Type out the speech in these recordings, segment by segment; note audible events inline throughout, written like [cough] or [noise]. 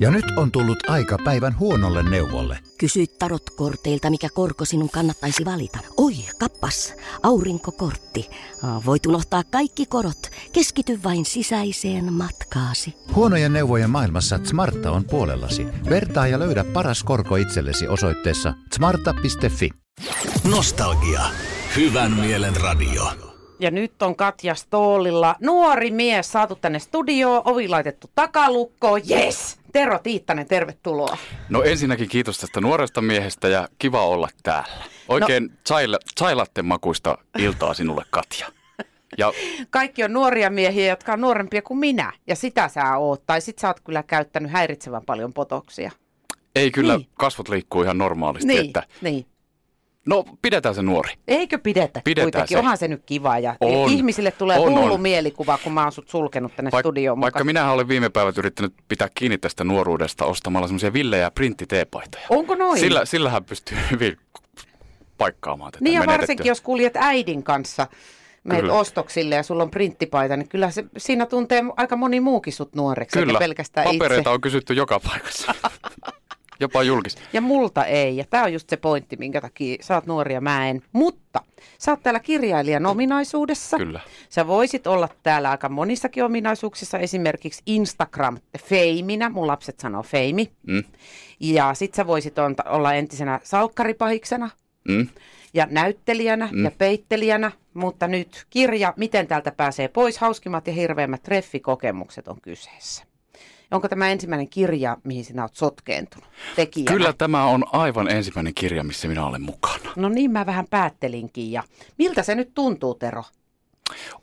Ja nyt on tullut aika päivän huonolle neuvolle. Kysy tarotkorteilta, mikä korko sinun kannattaisi valita. Oi, kappas, aurinkokortti. Voit unohtaa kaikki korot. Keskity vain sisäiseen matkaasi. Huonojen neuvojen maailmassa Smarta on puolellasi. Vertaa ja löydä paras korko itsellesi osoitteessa smarta.fi. Nostalgia. Hyvän mielen radio. Ja nyt on Katja Stoolilla nuori mies saatu tänne studioon, ovi laitettu takalukkoon, yes! Tero Tiittanen, tervetuloa. No ensinnäkin kiitos tästä nuoresta miehestä ja kiva olla täällä. Oikein no. chaila, chailatten makuista iltaa sinulle Katja. Ja... Kaikki on nuoria miehiä, jotka on nuorempia kuin minä, ja sitä sä oot. Tai sit sä oot kyllä käyttänyt häiritsevän paljon potoksia. Ei kyllä, niin. kasvot liikkuu ihan normaalisti. Niin, että niin. No pidetään se nuori. Eikö pidetä pidetään kuitenkin? Se. Onhan se nyt kiva ja on, ihmisille tulee on, hullu on. mielikuva, kun mä oon sut sulkenut tänne Vaik- studioon Vaikka minähän olen viime päivät yrittänyt pitää kiinni tästä nuoruudesta ostamalla semmoisia villejä printtiteepaitoja. Onko noin? Sillä, sillähän pystyy [laughs] hyvin paikkaamaan tätä Niin ja varsinkin, jos kuljet äidin kanssa meet Kyllä. ostoksille ja sulla on printtipaita, niin kyllä se, siinä tuntee aika moni muukin sut nuoreksi, Kyllä, pelkästään papereita itse. on kysytty joka paikassa. [laughs] Jopa julkis. Ja multa ei. Ja tämä on just se pointti, minkä takia sä oot nuori ja mä en. Mutta sä oot täällä kirjailijan ominaisuudessa. Kyllä. Sä voisit olla täällä aika monissakin ominaisuuksissa, esimerkiksi Instagram-feiminä. Mun lapset sanoo feimi. Mm. Ja sit sä voisit olla entisenä salkkaripahiksena Mm. ja näyttelijänä mm. ja peittelijänä, mutta nyt kirja Miten täältä pääsee pois, hauskimmat ja hirveimmät treffikokemukset on kyseessä. Onko tämä ensimmäinen kirja, mihin sinä olet sotkeentunut tekijänä? Kyllä tämä on aivan ensimmäinen kirja, missä minä olen mukana. No niin, mä vähän päättelinkin. Ja miltä se nyt tuntuu, Tero?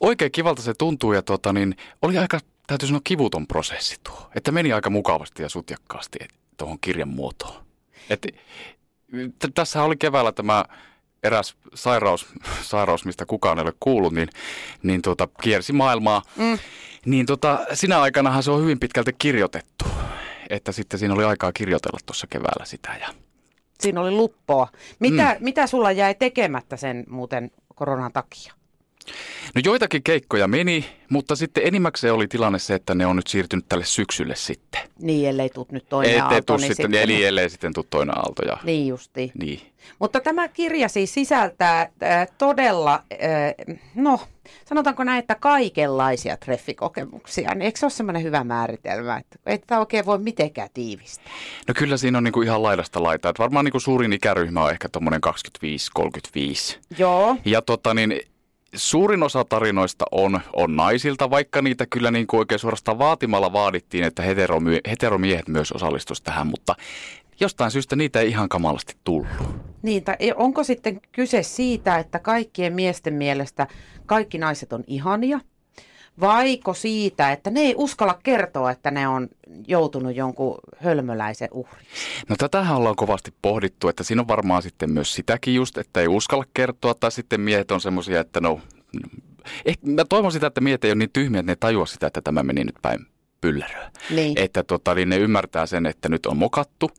Oikein kivalta se tuntuu ja tota, niin, oli aika, täytyy sanoa, kivuton prosessi tuo. Että meni aika mukavasti ja sutjakkaasti tuohon kirjan muotoon. Et, t- tässä oli keväällä tämä eräs sairaus, sairaus mistä kukaan ei ole kuullut, niin, niin tota, kiersi maailmaa. Mm. Niin tota, sinä aikanahan se on hyvin pitkälti kirjoitettu. Että sitten siinä oli aikaa kirjoitella tuossa keväällä sitä. Ja... Siinä oli luppoa. Mitä, mm. mitä sulla jäi tekemättä sen muuten koronan takia? No joitakin keikkoja meni, mutta sitten enimmäkseen oli tilanne se, että ne on nyt siirtynyt tälle syksylle sitten. Niin, ellei tuu nyt toinen Ettei aalto. niin sitten, eli ellei sitten tuu toinen aalto. Ja, Niin justiin. niin. Mutta tämä kirja siis sisältää äh, todella, äh, no sanotaanko näin, että kaikenlaisia treffikokemuksia. Niin eikö se ole semmoinen hyvä määritelmä, että ei tätä oikein voi mitenkään tiivistää? No kyllä siinä on niinku ihan laidasta laitaa. Varmaan niinku suurin ikäryhmä on ehkä tuommoinen 25-35. Joo. Ja tota niin, suurin osa tarinoista on, on naisilta, vaikka niitä kyllä niin kuin oikein suorastaan vaatimalla vaadittiin, että heteromie- heteromiehet myös osallistuisivat tähän, mutta jostain syystä niitä ei ihan kamalasti tullut. Niin, tai onko sitten kyse siitä, että kaikkien miesten mielestä kaikki naiset on ihania? Vaiko siitä, että ne ei uskalla kertoa, että ne on joutunut jonkun hölmöläisen uhriksi? No tätähän ollaan kovasti pohdittu, että siinä on varmaan sitten myös sitäkin just, että ei uskalla kertoa, tai sitten miehet on semmoisia, että no, ehkä, mä toivon sitä, että miehet ei ole niin tyhmiä, että ne tajua sitä, että tämä meni nyt päin pylläröä. Niin. Että tota, niin ne ymmärtää sen, että nyt on mokattu.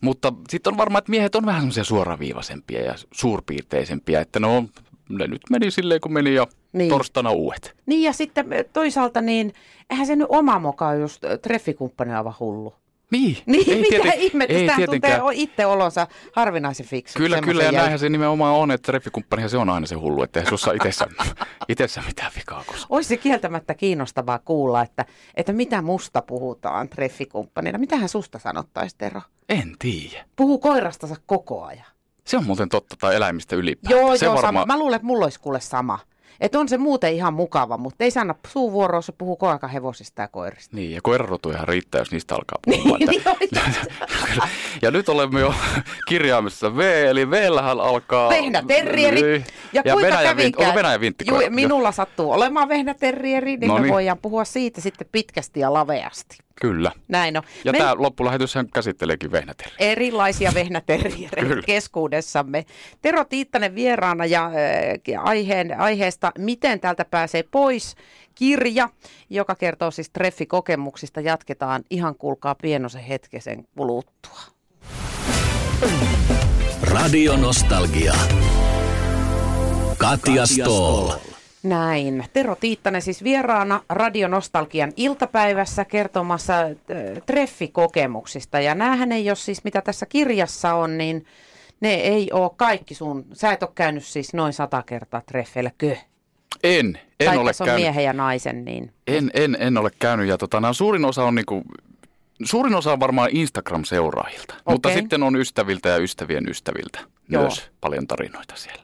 Mutta sitten on varmaan, että miehet on vähän semmoisia suoraviivaisempia ja suurpiirteisempiä, että no, ne nyt meni silleen kun meni ja Niin. torstaina uudet. Niin ja sitten toisaalta niin, eihän se nyt oma moka, jos treffikumppani on aivan hullu. Niin, [laughs] Niin, ei mitä tieten- ihmettä, ei tuntee itse olonsa harvinaisen fiksu. Kyllä, kyllä, ja näinhän se nimenomaan on, että treffikumppanihan se on aina se hullu, että sussa itsessä, [laughs] itsessä mitään vikaa koskaan. Olisi se kieltämättä kiinnostavaa kuulla, että, että mitä musta puhutaan treffikumppanina. Mitähän susta sanottaisi, Tero? En tiedä. Puhuu koirastansa koko ajan. Se on muuten totta, tai eläimistä ylipäätään. Joo, se joo, varmaan, sama. Mä luulen, että mulla olisi kuule sama. Että on se muuten ihan mukava, mutta ei se anna suuvuoroa, se puhuu koko ajan hevosista ja koirista. Niin, ja koirarotu ihan riittää, jos niistä alkaa [laughs] puhumaan. Niin, että- [laughs] ja nyt olemme jo kirjaamisessa V, eli V-lähän alkaa... Vehnä terrieri. Niin. Ja, kuinka Venäjä? Onko Venäjä? Juu, minulla sattuu olemaan vehnä terrieri, niin No me niin. voidaan puhua siitä sitten pitkästi ja laveasti. Kyllä. Näin on. Ja Me- tämä loppulähetyshän käsitteleekin vehnäteriä. erilaisia [laughs] vehnäterriere Kyllä. keskuudessamme. Tero Tiittanen vieraana ja äh, aiheen, aiheesta Miten täältä pääsee pois? Kirja, joka kertoo siis treffikokemuksista. Jatketaan ihan kuulkaa pienosen hetkesen kuluttua. Radio Nostalgia. Katja Stoll. Näin. Tero Tiittanen siis vieraana Radionostalgian iltapäivässä kertomassa äh, treffikokemuksista. Ja näähän ei ole siis, mitä tässä kirjassa on, niin ne ei ole kaikki sun. Sä et ole käynyt siis noin sata kertaa treffeillä, kö? En, en tai ole on käynyt. miehen ja naisen, niin En, en, en ole käynyt ja tota, suurin osa on niinku, suurin osa on varmaan Instagram-seuraajilta, okay. mutta sitten on ystäviltä ja ystävien ystäviltä Joo. myös paljon tarinoita siellä.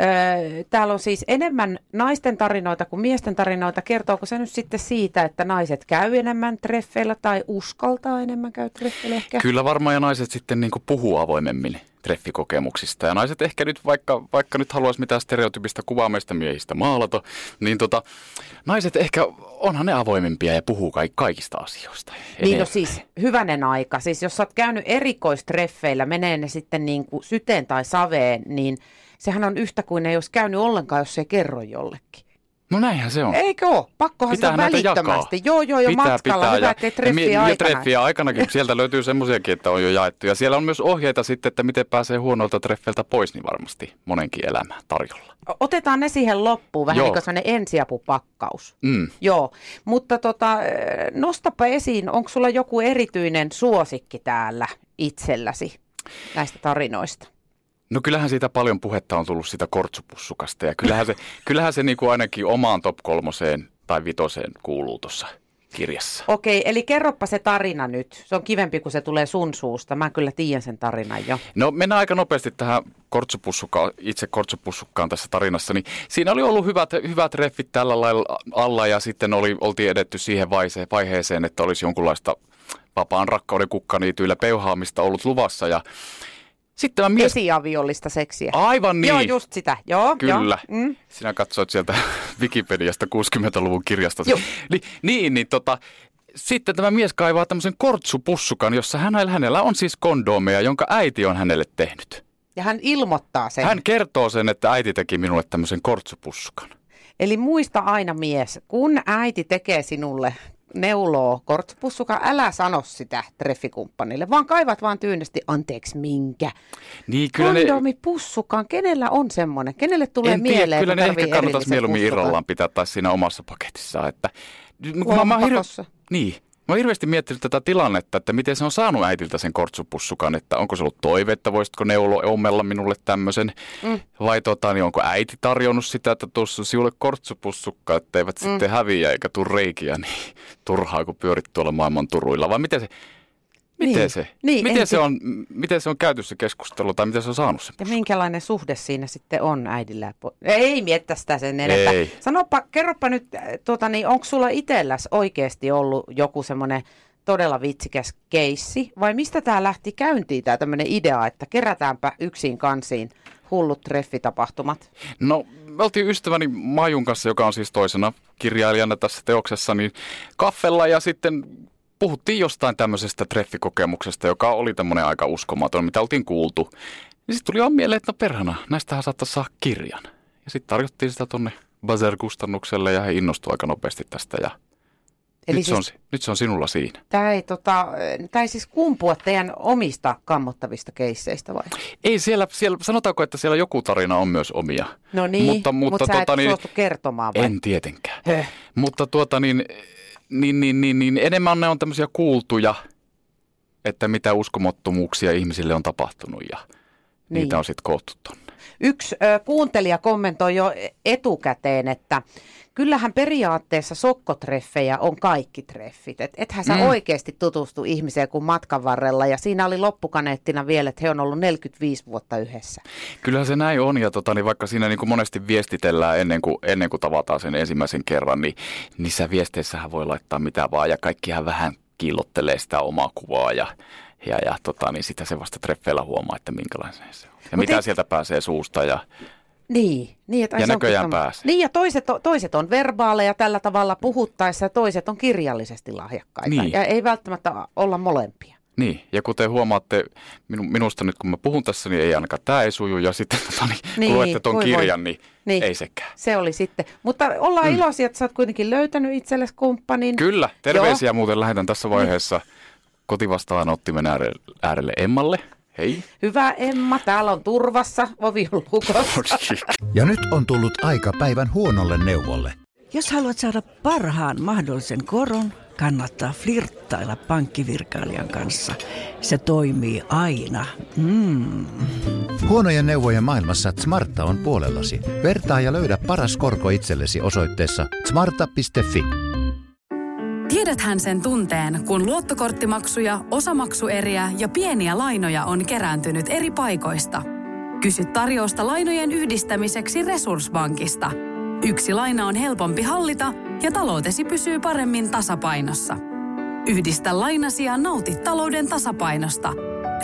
Öö, täällä on siis enemmän naisten tarinoita kuin miesten tarinoita. Kertooko se nyt sitten siitä, että naiset käy enemmän treffeillä tai uskaltaa enemmän käy treffeillä ehkä? Kyllä varmaan ja naiset sitten niinku puhuu avoimemmin treffikokemuksista. Ja naiset ehkä nyt, vaikka, vaikka nyt haluaisi mitään stereotypista kuvaa meistä miehistä maalata, niin tota, naiset ehkä onhan ne avoimempia ja puhuu kaik- kaikista asioista. Niin no siis hyvänen aika. Siis jos sä oot käynyt erikoistreffeillä, menee ne sitten niin kuin syteen tai saveen, niin sehän on yhtä kuin ei olisi käynyt ollenkaan, jos se ei kerro jollekin. No näinhän se on. Eikö ole? Pakkohan Pitää se näitä välittömästi. jakaa. Joo, joo, jo matkalla. Hyvä, ja, ettei ja, treffiä ja aikana. treffiä aikanakin. Sieltä löytyy semmoisiakin, että on jo jaettu. Ja siellä on myös ohjeita sitten, että miten pääsee huonoilta treffeiltä pois, niin varmasti monenkin elämään tarjolla. Otetaan ne siihen loppuun, vähän Joo. niin kuin sellainen ensiapupakkaus. Mm. Joo, mutta tota, eh, nostapa esiin, onko sulla joku erityinen suosikki täällä itselläsi näistä tarinoista? No kyllähän siitä paljon puhetta on tullut siitä kortsupussukasta ja kyllähän se, [laughs] kyllähän se niin kuin ainakin omaan top kolmoseen tai vitoseen kuuluu tuossa kirjassa. Okei, eli kerroppa se tarina nyt. Se on kivempi, kun se tulee sun suusta. Mä kyllä tiedän sen tarinan jo. No mennään aika nopeasti tähän kortsupussukkaan, itse kortsupussukkaan tässä tarinassa. Niin siinä oli ollut hyvät, hyvät reffit tällä lailla alla ja sitten oli, oltiin edetty siihen vaihe- vaiheeseen, että olisi jonkunlaista vapaan rakkauden kukkaniityillä peuhaamista ollut luvassa. Ja sitten mä mies... Esiaviollista seksiä. Aivan niin. Joo, just sitä. Joo, Kyllä. Joo. Mm. Sinä katsoit sieltä [laughs] Wikipediasta 60-luvun kirjasta. Joo. Ni, niin, niin tota, sitten tämä mies kaivaa tämmöisen kortsupussukan, jossa hänellä, hänellä on siis kondoomeja, jonka äiti on hänelle tehnyt. Ja hän ilmoittaa sen. Hän kertoo sen, että äiti teki minulle tämmöisen kortsupussukan. Eli muista aina mies, kun äiti tekee sinulle neuloo kortsupussuka, älä sano sitä treffikumppanille, vaan kaivat vaan tyynesti, anteeksi minkä. Niin kyllä ne, Kondomi pussukaan, kenellä on semmoinen? Kenelle tulee en tiedä, mieleen, kyllä että ne ehkä kannattaisi mieluummin pussukan? irrallaan pitää tai siinä omassa paketissaan. Että, kun mä, mä, oon hirve, niin, mä oon hirveästi miettinyt tätä tilannetta, että miten se on saanut äitiltä sen kortsupussukan, että onko se ollut toive, että voisitko neulo ommella minulle tämmöisen, mm. vai tota, niin onko äiti tarjonnut sitä, että tuossa sinulle kortsupussukka, että eivät mm. sitten häviä eikä tule reikiä, niin turhaa kun pyörit tuolla maailman turuilla, vai miten se, miten Niin. se, Niin, miten, en se on, miten se on käyty se keskustelu, tai miten se on saanut sen Ja minkälainen suhde siinä sitten on äidillä? ja po- Ei miettä sitä sen enempää. Ei. Sanopa, kerropa nyt, äh, tuota, niin, onko sulla itselläs oikeasti ollut joku semmoinen todella vitsikäs keissi? Vai mistä tämä lähti käyntiin, tämä tämmöinen idea, että kerätäänpä yksin kansiin hullut treffitapahtumat? No, me oltiin ystäväni Majun kanssa, joka on siis toisena kirjailijana tässä teoksessa, niin kaffella ja sitten puhuttiin jostain tämmöisestä treffikokemuksesta, joka oli tämmöinen aika uskomaton, mitä oltiin kuultu. Ja sitten tuli vaan mieleen, että no perhana, näistähän saattaisi saada kirjan. Ja sitten tarjottiin sitä tonne Bazer-kustannukselle ja he innostuivat aika nopeasti tästä ja Eli nyt, se on, siis si- nyt se on sinulla siinä. tämä ei, tota, tää ei siis kumpua teidän omista kammottavista keisseistä vai? Ei siellä, siellä, sanotaanko, että siellä joku tarina on myös omia. No niin, mutta, mutta, mutta sä tota, et niin, suostu kertomaan vai? En tietenkään. Höh. Mutta tuota niin, niin, niin, niin, niin enemmän ne on tämmöisiä kuultuja, että mitä uskomattomuuksia ihmisille on tapahtunut ja niin. Niitä on sitten koottu tonne. Yksi ö, kuuntelija kommentoi jo etukäteen, että kyllähän periaatteessa sokkotreffejä on kaikki treffit. Et ethän sä Mm. oikeasti tutustu ihmiseen kuin matkan varrella. Ja siinä oli loppukaneettina vielä, että he on ollut 45 vuotta yhdessä. Kyllähän se näin on ja tota, niin vaikka siinä niin kuin monesti viestitellään ennen kuin, ennen kuin tavataan sen ensimmäisen kerran, niin niissä viesteissähän voi laittaa mitä vaan ja kaikkihan vähän kiillottelee sitä omaa kuvaa ja, ja, ja tota, niin sitä se vasta treffeillä huomaa, että minkälainen se on. Ja Mut mitä et- sieltä pääsee suusta ja Niin, niin että Ja näköjään pääsee. Niin ja toiset on, toiset on verbaaleja tällä tavalla puhuttaessa ja toiset on kirjallisesti lahjakkaita. Niin. Ja ei välttämättä olla molempia. Niin, ja kuten huomaatte minu, minusta nyt kun mä puhun tässä, niin ei ainakaan tämä ei suju. Ja sitten tota, niin, niin, Niin, kun luette tuon voi. kirjan, niin, niin Niin. ei sekään. Se oli sitten. Mutta ollaan mm. iloisia, että sä oot kuitenkin löytänyt itsellesi kumppanin. Kyllä, terveisiä muuten lähetän tässä vaiheessa kotivastaanottimen äärelle, äärelle Emmalle. Hei. Hyvä Emma, täällä on turvassa, ovi on lukossa. [laughs] Ja nyt on tullut aika päivän huonolle neuvolle. Jos haluat saada parhaan mahdollisen koron, kannattaa flirttailla pankkivirkailijan kanssa. Se toimii aina. Mm. Huonojen neuvojen maailmassa Smarta on puolellasi. Vertaa ja löydä paras korko itsellesi osoitteessa smarta.fi. Tiedäthän sen tunteen, kun luottokorttimaksuja, osamaksueriä ja pieniä lainoja on kerääntynyt eri paikoista. Kysy tarjousta lainojen yhdistämiseksi Resurssbankista. Yksi laina on helpompi hallita ja taloutesi pysyy paremmin tasapainossa. Yhdistä lainasi ja nauti talouden tasapainosta.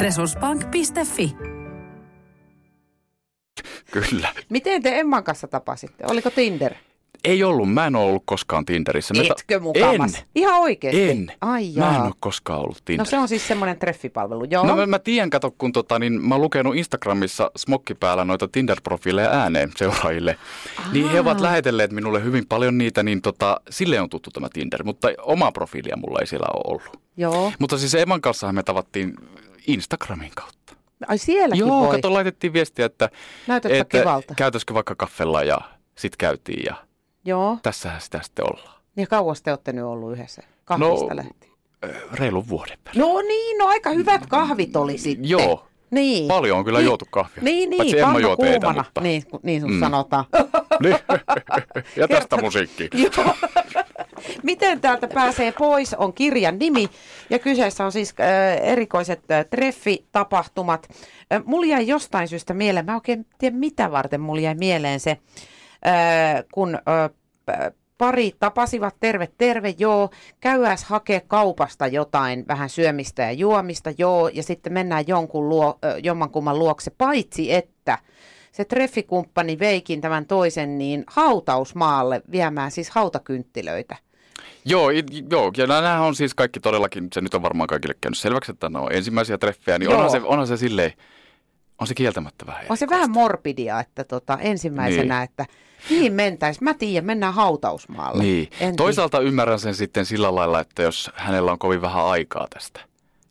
Resurssbank.fi Kyllä. Miten te Emman kanssa tapasitte? Oliko Tinder? Ei ollut, mä en ole ollut koskaan Tinderissä. Mä Etkö mukamas? En. Ihan oikeesti? En. Ai Mä en ole koskaan ollut No Tinderissä. se on siis semmoinen treffipalvelu, joo. No mä, mä tiedän, kato, kun tota, niin mä oon lukenut Instagramissa smokki päällä noita Tinder-profiileja ääneen seuraajille. Niin he ovat lähetelleet minulle hyvin paljon niitä, niin tota, sille on tuttu tämä Tinder, mutta omaa profiilia mulla ei siellä ole ollut. Joo. Mutta siis Eman kanssa me tavattiin Instagramin kautta. Ai sielläkin Joo, voi. kato, laitettiin viestiä, että, että kivalta. käytäisikö vaikka kaffella ja sit käytiin ja Joo. tässähän sitä sitten ollaan. Ja kauas te olette nyt ollut yhdessä? Kahvista No, lähtien. Ö, Reilun vuoden päälle. No niin, no aika hyvät kahvit oli sitten. Joo, Niin. paljon on kyllä Niin. juotu kahvia. Niin, niin, Paitsi Emma juo kuumana. mutta... Niin, niin sun Mm. sanotaan. [laughs] Niin. [laughs] ja tästä musiikki. Joo. [laughs] Miten täältä pääsee pois on kirjan nimi ja kyseessä on siis äh, erikoiset äh, treffitapahtumat. Äh, mulla jäi jostain syystä mieleen, mä oikein tiedä mitä varten mulla jäi mieleen se, äh, kun pari tapasivat, terve terve, joo, käyäs hakee kaupasta jotain vähän syömistä ja juomista, joo, ja sitten mennään jonkun luo, jommankumman luokse, paitsi että se treffikumppani veikin tämän toisen niin hautausmaalle viemään siis hautakynttilöitä. Joo, i- joo, ja nämä on siis kaikki todellakin, se nyt on varmaan kaikille käynyt selväksi, että ne on ensimmäisiä treffejä, niin Joo. onhan se, onhan se silleen, on se kieltämättä vähän On se erikoista. vähän morbidia, että tota, ensimmäisenä, niin. että mihin mentäisiin. Mä tiedän, mennään hautausmaalle. Niin. En Toisaalta ymmärrän sen sitten sillä lailla, että jos hänellä on kovin vähän aikaa tästä,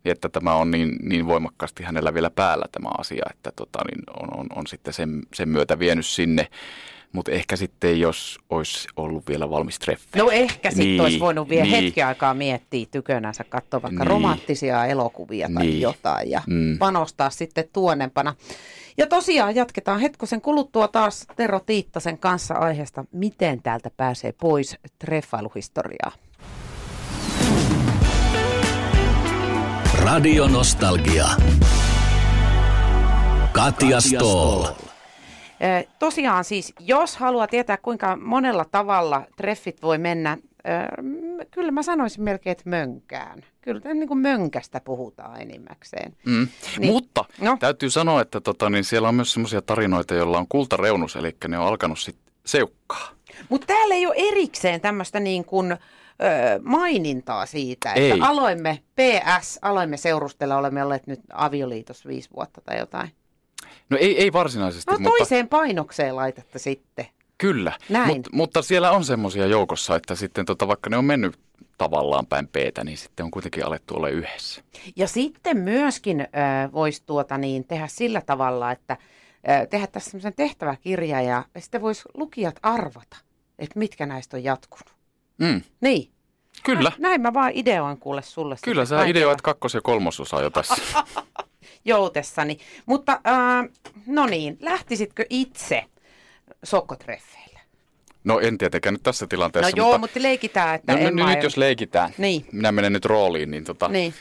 niin että tämä on niin, niin voimakkaasti hänellä vielä päällä tämä asia, että tota, niin on, on, on sitten sen, sen myötä vienyt sinne. Mutta ehkä sitten, jos olisi ollut vielä valmis treffi. No ehkä sitten Niin, olisi voinut vielä niin. hetki aikaa miettiä tykönänsä, katsoa vaikka Niin. romanttisia elokuvia tai Niin. jotain ja Mm. panostaa sitten tuonnempana. Ja tosiaan jatketaan hetkosen kuluttua taas Tero Tiittasen kanssa aiheesta, miten täältä pääsee pois treffailuhistoriaa. Radio Nostalgia. Katja Stoll. Ö, Tosiaan siis, jos haluaa tietää kuinka monella tavalla treffit voi mennä, kyllä mä sanoisin melkein, että mönkään. Kyllä niin kuin mönkästä puhutaan enimmäkseen. Mm. Niin. Mutta No. täytyy sanoa, että tota, niin siellä on myös sellaisia tarinoita, joilla on kultareunus, eli ne on alkanut sitten seukkaa. Mutta täällä ei ole erikseen tämmöistä niin kuin, ö, mainintaa siitä, että Ei. aloimme, PS, aloimme seurustella, olemme olleet nyt avioliitossa viisi vuotta tai jotain. No ei, ei varsinaisesti, No mutta toiseen painokseen laitatte sitten. kyllä. Näin. Mut, mutta siellä on semmoisia joukossa, että sitten tota, vaikka ne on mennyt tavallaan päin peetä, niin sitten on kuitenkin alettu olla yhdessä. Ja sitten myöskin ö, voisi tuota niin, tehdä sillä tavalla, että ö, tehdä tässä semmoisen tehtäväkirja ja sitten voisi lukijat arvata, että mitkä näistä on jatkunut. Mm. Niin. Kyllä. Näin mä vaan ideoin kuule sulle. Kyllä sä ideoit kakkos- ja kolmososa jo tässä. [laughs] Joutessani. Mutta äh, no niin, lähtisitkö itse sokkotreffeille? No en tietenkään nyt tässä No tilanteessa, joo, mutta... mutta leikitään, että No, no, Emma nyt jos leikitään, Niin. minä menen nyt rooliin, niin tota... Niin,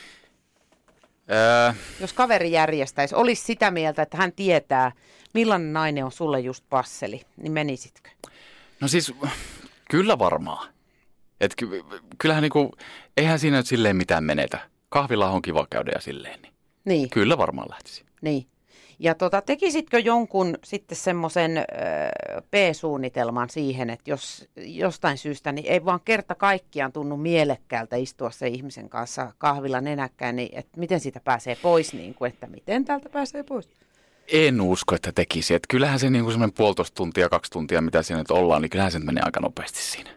Ää, jos kaveri järjestäisi, olisi sitä mieltä, että hän tietää, millainen nainen on sulle just passeli, niin menisitkö? no siis, kyllä varmaan. Et ky- kyllähän niinku, eihän siinä nyt silleen mitään menetä. Kahvilla on kiva käydä ja silleen, niin Niin. kyllä varmaan lähtisi. Niin. Ja tota, tekisitkö jonkun sitten semmoisen P-suunnitelman siihen, että jos jostain syystä niin ei vaan kerta kaikkiaan tunnu mielekkäältä istua se ihmisen kanssa kahvilla nenäkkäin, niin että miten siitä pääsee pois, niin kuin, että miten täältä pääsee pois? En usko, että tekisi. Et kyllähän se niinku semmoinen puolitoista tuntia, kaksi tuntia, mitä siinä nyt ollaan, niin kyllähän se menee aika nopeasti siinä.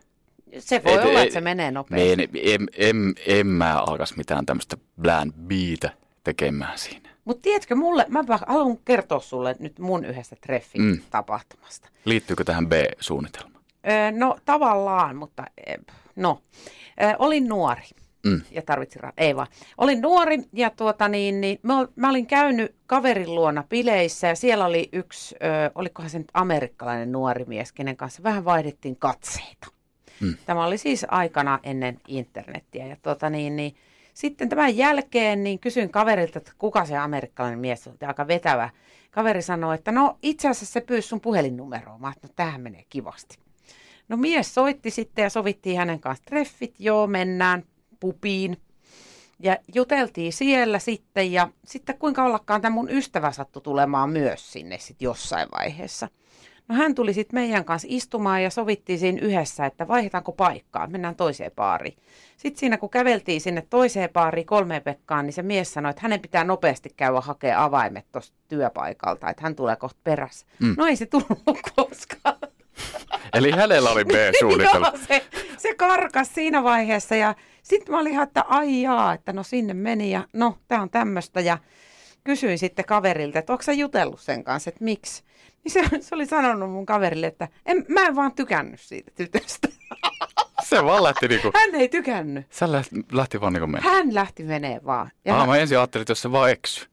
Se voi Et- olla, et- että se menee nopeasti. En, en, en, en mä alkaisi mitään tämmöistä plan Btä tekemään siinä. Mutta tiedätkö, mulle, mä haluan kertoa sulle nyt mun yhdestä treffitapahtumasta. Liittyykö tähän B-suunnitelmaan? Öö, no tavallaan, mutta eh, no. Öö, olin nuori Mm. ja tarvitsin ra- Ei vaan. Olin nuori ja tuota niin, niin mä, mä olin käynyt kaverin luona bileissä ja siellä oli yksi, ö, olikohan se nyt amerikkalainen nuori mies, kenen kanssa vähän vaihdettiin katseita. Mm. Tämä oli siis aikana ennen internettiä ja tuota niin, niin sitten tämän jälkeen niin kysyin kaverilta, että kuka se amerikkalainen mies oli, aika vetävä. Kaveri sanoi, että no itse asiassa se pyysi sun puhelinnumeroa. Mä no tämähän menee kivasti. No mies soitti sitten ja sovittiin hänen kanssa treffit, joo mennään pupiin. Ja juteltiin siellä sitten ja sitten kuinka ollakaan tämä mun ystävä sattui tulemaan myös sinne sitten jossain vaiheessa. No hän tuli sitten meidän kanssa istumaan ja sovittiin siinä yhdessä, että vaihdetaanko paikkaa, mennään toiseen baariin. Sitten siinä kun käveltiin sinne toiseen baariin kolmeen Pekkaan, niin se mies sanoi, että hänen pitää nopeasti käydä hakemaan avaimet tuosta työpaikalta, että hän tulee kohta perässä. Mm. No ei se tullut koskaan. Eli hänellä oli B-suunnitelma. [laughs] Joo, se, se karkas siinä vaiheessa ja sitten mä olin ihan, että ai jaa, että no sinne meni ja no tää on tämmöistä ja kysyin sitten kaverilta, että onko sä jutellut sen kanssa, että miksi. Niin se, se oli sanonut mun kaverille, että en, mä en vaan tykännyt siitä tytöstä. [laughs] Se vaan lähti niinku, Hän ei tykännyt. sä lähti, lähti vaan niinku mennä. Hän lähti menee vaan. Ja Ah, hän- mä ensin ajattelin, että jos se vaan eksy.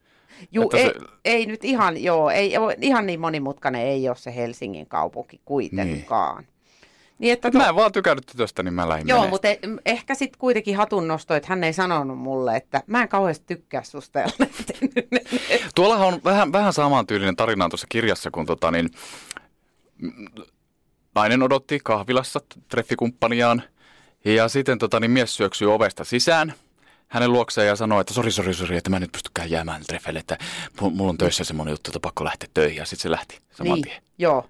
Juu, ei, se- ei nyt ihan, joo, ei, ihan niin monimutkainen ei ole se Helsingin kaupunki kuitenkaan. Niin. Niin että Mä en vaan tykännyt tytöstä, niin mä lähdin Joo, menee. mutta e- ehkä sitten kuitenkin hatunnosto, että hän ei sanonut mulle, että mä en kauheasti tykkää susta. [laughs] Tuollahan on vähän, vähän samantyylinen tarina tuossa kirjassa, kun tota niin, nainen odotti kahvilassa treffikumppaniaan ja sitten tota niin, mies syöksyi ovesta sisään hänen luokseen ja sanoi, että sori, sori, sori, että mä en nyt pystykään jäämään treffeille, että mu- mulla on töissä semmoinen juttu, että pakko lähteä töihin ja sitten se lähti saman niin, tien. joo.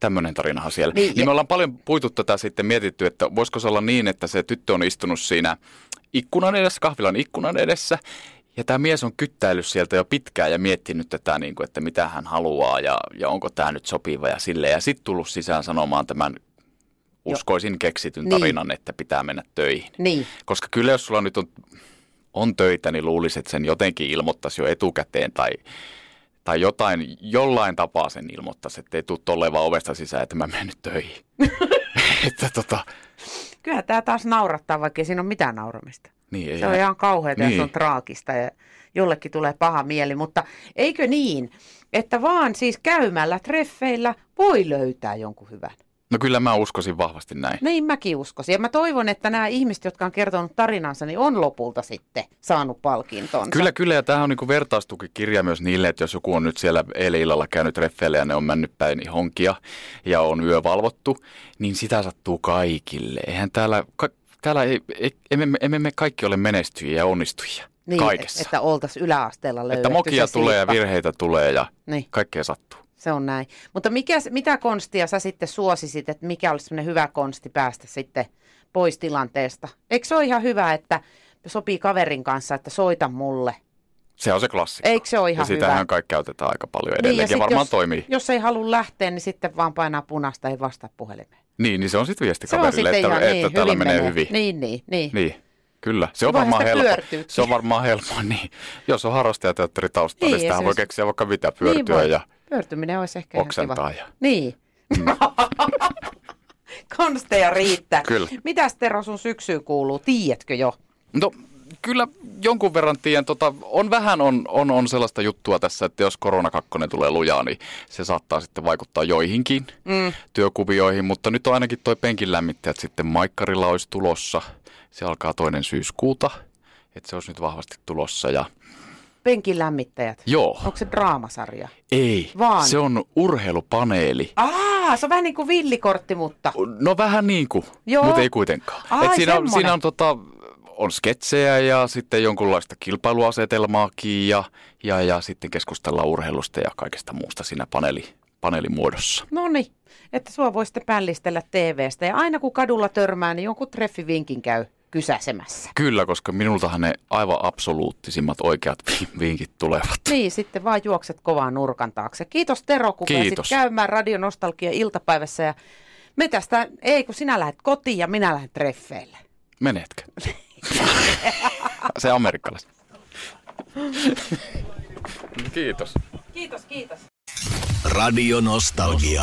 Tämmöinen tarinahan siellä. Niin, Niin, niin me ollaan paljon puitu tätä sitten mietitty, että voisiko se olla niin, että se tyttö on istunut siinä ikkunan edessä, kahvilan ikkunan edessä, ja tämä mies on kyttäillyt sieltä jo pitkään ja miettinyt tätä, niin kuin, että mitä hän haluaa ja, ja onko tämä nyt sopiva ja sille. Ja sitten tullut sisään sanomaan tämän uskoisin keksityn Niin. tarinan, että pitää mennä töihin. Niin, Koska kyllä jos sulla nyt on, on töitä, niin luulisin, että sen jotenkin ilmoittaisi jo etukäteen tai, tai jotain, jollain tapaa sen ilmoittaisi, että ei tule tolleen vaan ovesta sisään, että mä menen nyt töihin. [laughs] että tota, kyllä tämä taas naurattaa, vaikka ei siinä ole mitään nauramista. niin ei Se on ihan kauheata ja se Niin. on traagista ja jollekin tulee paha mieli, mutta eikö niin, että vaan siis käymällä treffeillä voi löytää jonkun hyvän. No kyllä mä uskoisin vahvasti näin. Niin mäkin uskoisin. Ja mä toivon, että nämä ihmiset, jotka on kertonut tarinansa, niin on lopulta sitten saanut palkintonsa. Kyllä, kyllä, ja tämähän on niin vertaustukikirja myös niille, että jos joku on nyt siellä eilen illalla käynyt treffeillä ja ne on mennyt päin honkia ja on yö valvottu, niin sitä sattuu kaikille. Eihän täällä, ka, täällä ei, ei, emme, emme me kaikki ole menestyjiä ja onnistujia niin, kaikessa. Että oltaisiin yläasteella löydetty että mokia tulee ja virheitä tulee ja Niin, kaikkea sattuu. Se on näin. Mutta mikä, mitä konstia sä sitten suosisit, että mikä olisi semmoinen hyvä konsti päästä sitten pois tilanteesta? Eikö se ole ihan hyvä, että sopii kaverin kanssa, että soita mulle? Se on se klassikko. Eikö se ole ihan ja hyvä? sitähän kaikki käytetään aika paljon Niin, edelleen. ja ja, sit varmaan jos- toimii. Jos ei halua lähteä, niin sitten vaan painaa punaista, ei vastaa puhelimeen. Niin, niin se on sitten viesti Se on kaverille, sitten että, ihan että niin, täällä hyvin menee hyvin. Niin, niin, niin. Niin, kyllä. Se on Voihan varmaan sitä helppo. Se on varmaan helppoa, niin. Jos on harrastajateatteri taustalla, Niin, niin, ja sitähän se voi olisi- keksiä vaikka mitä pyörtyä voi. ja Pyörtyminen olisi ehkä ihan oksentaa. kiva. Ja... Niin. [laughs] Konsteja riittää. Kyllä. Mitäs Tero sun syksyyn kuuluu? Tiedätkö jo? No kyllä jonkun verran tiedän, tota, on vähän on, on, on sellaista juttua tässä, että jos korona kakkonen tulee lujaa, niin se saattaa sitten vaikuttaa joihinkin Mm. työkuvioihin, mutta nyt on ainakin toi penkin lämmittäjät sitten Maikkarilla olisi tulossa. Se alkaa toinen syyskuuta, että se olisi nyt vahvasti tulossa ja Penkin lämmittäjät. joo, Onko se draamasarja? ei, Vaan. se on urheilupaneeli. Aa, se on vähän niin kuin villikortti, mutta... No vähän niin kuin, Joo. mutta ei kuitenkaan. Ai, Et siinä, on, semmonen. siinä on, tota, on sketsejä ja sitten jonkunlaista kilpailuasetelmaakin ja, ja, ja sitten keskustellaan urheilusta ja kaikesta muusta siinä paneeli, paneelimuodossa. No niin, että sua voi sitten pällistellä TVstä. Ja aina kun kadulla törmää, niin jonkun treffivinkin käy kysäsemässä. Kyllä, koska minultahan ne aivan absoluuttisimmat oikeat vi- vinkit tulevat. Niin, sitten vaan juokset kovaan nurkan taakse. Kiitos Tero, kun Kiitos. pääsit käymään Radio Nostalgia iltapäivässä. Ja me tästä, ei kun sinä lähdet kotiin ja minä lähden treffeille. Menetkö? Se amerikkalais. Kiitos. Kiitos, kiitos. Radio Nostalgia.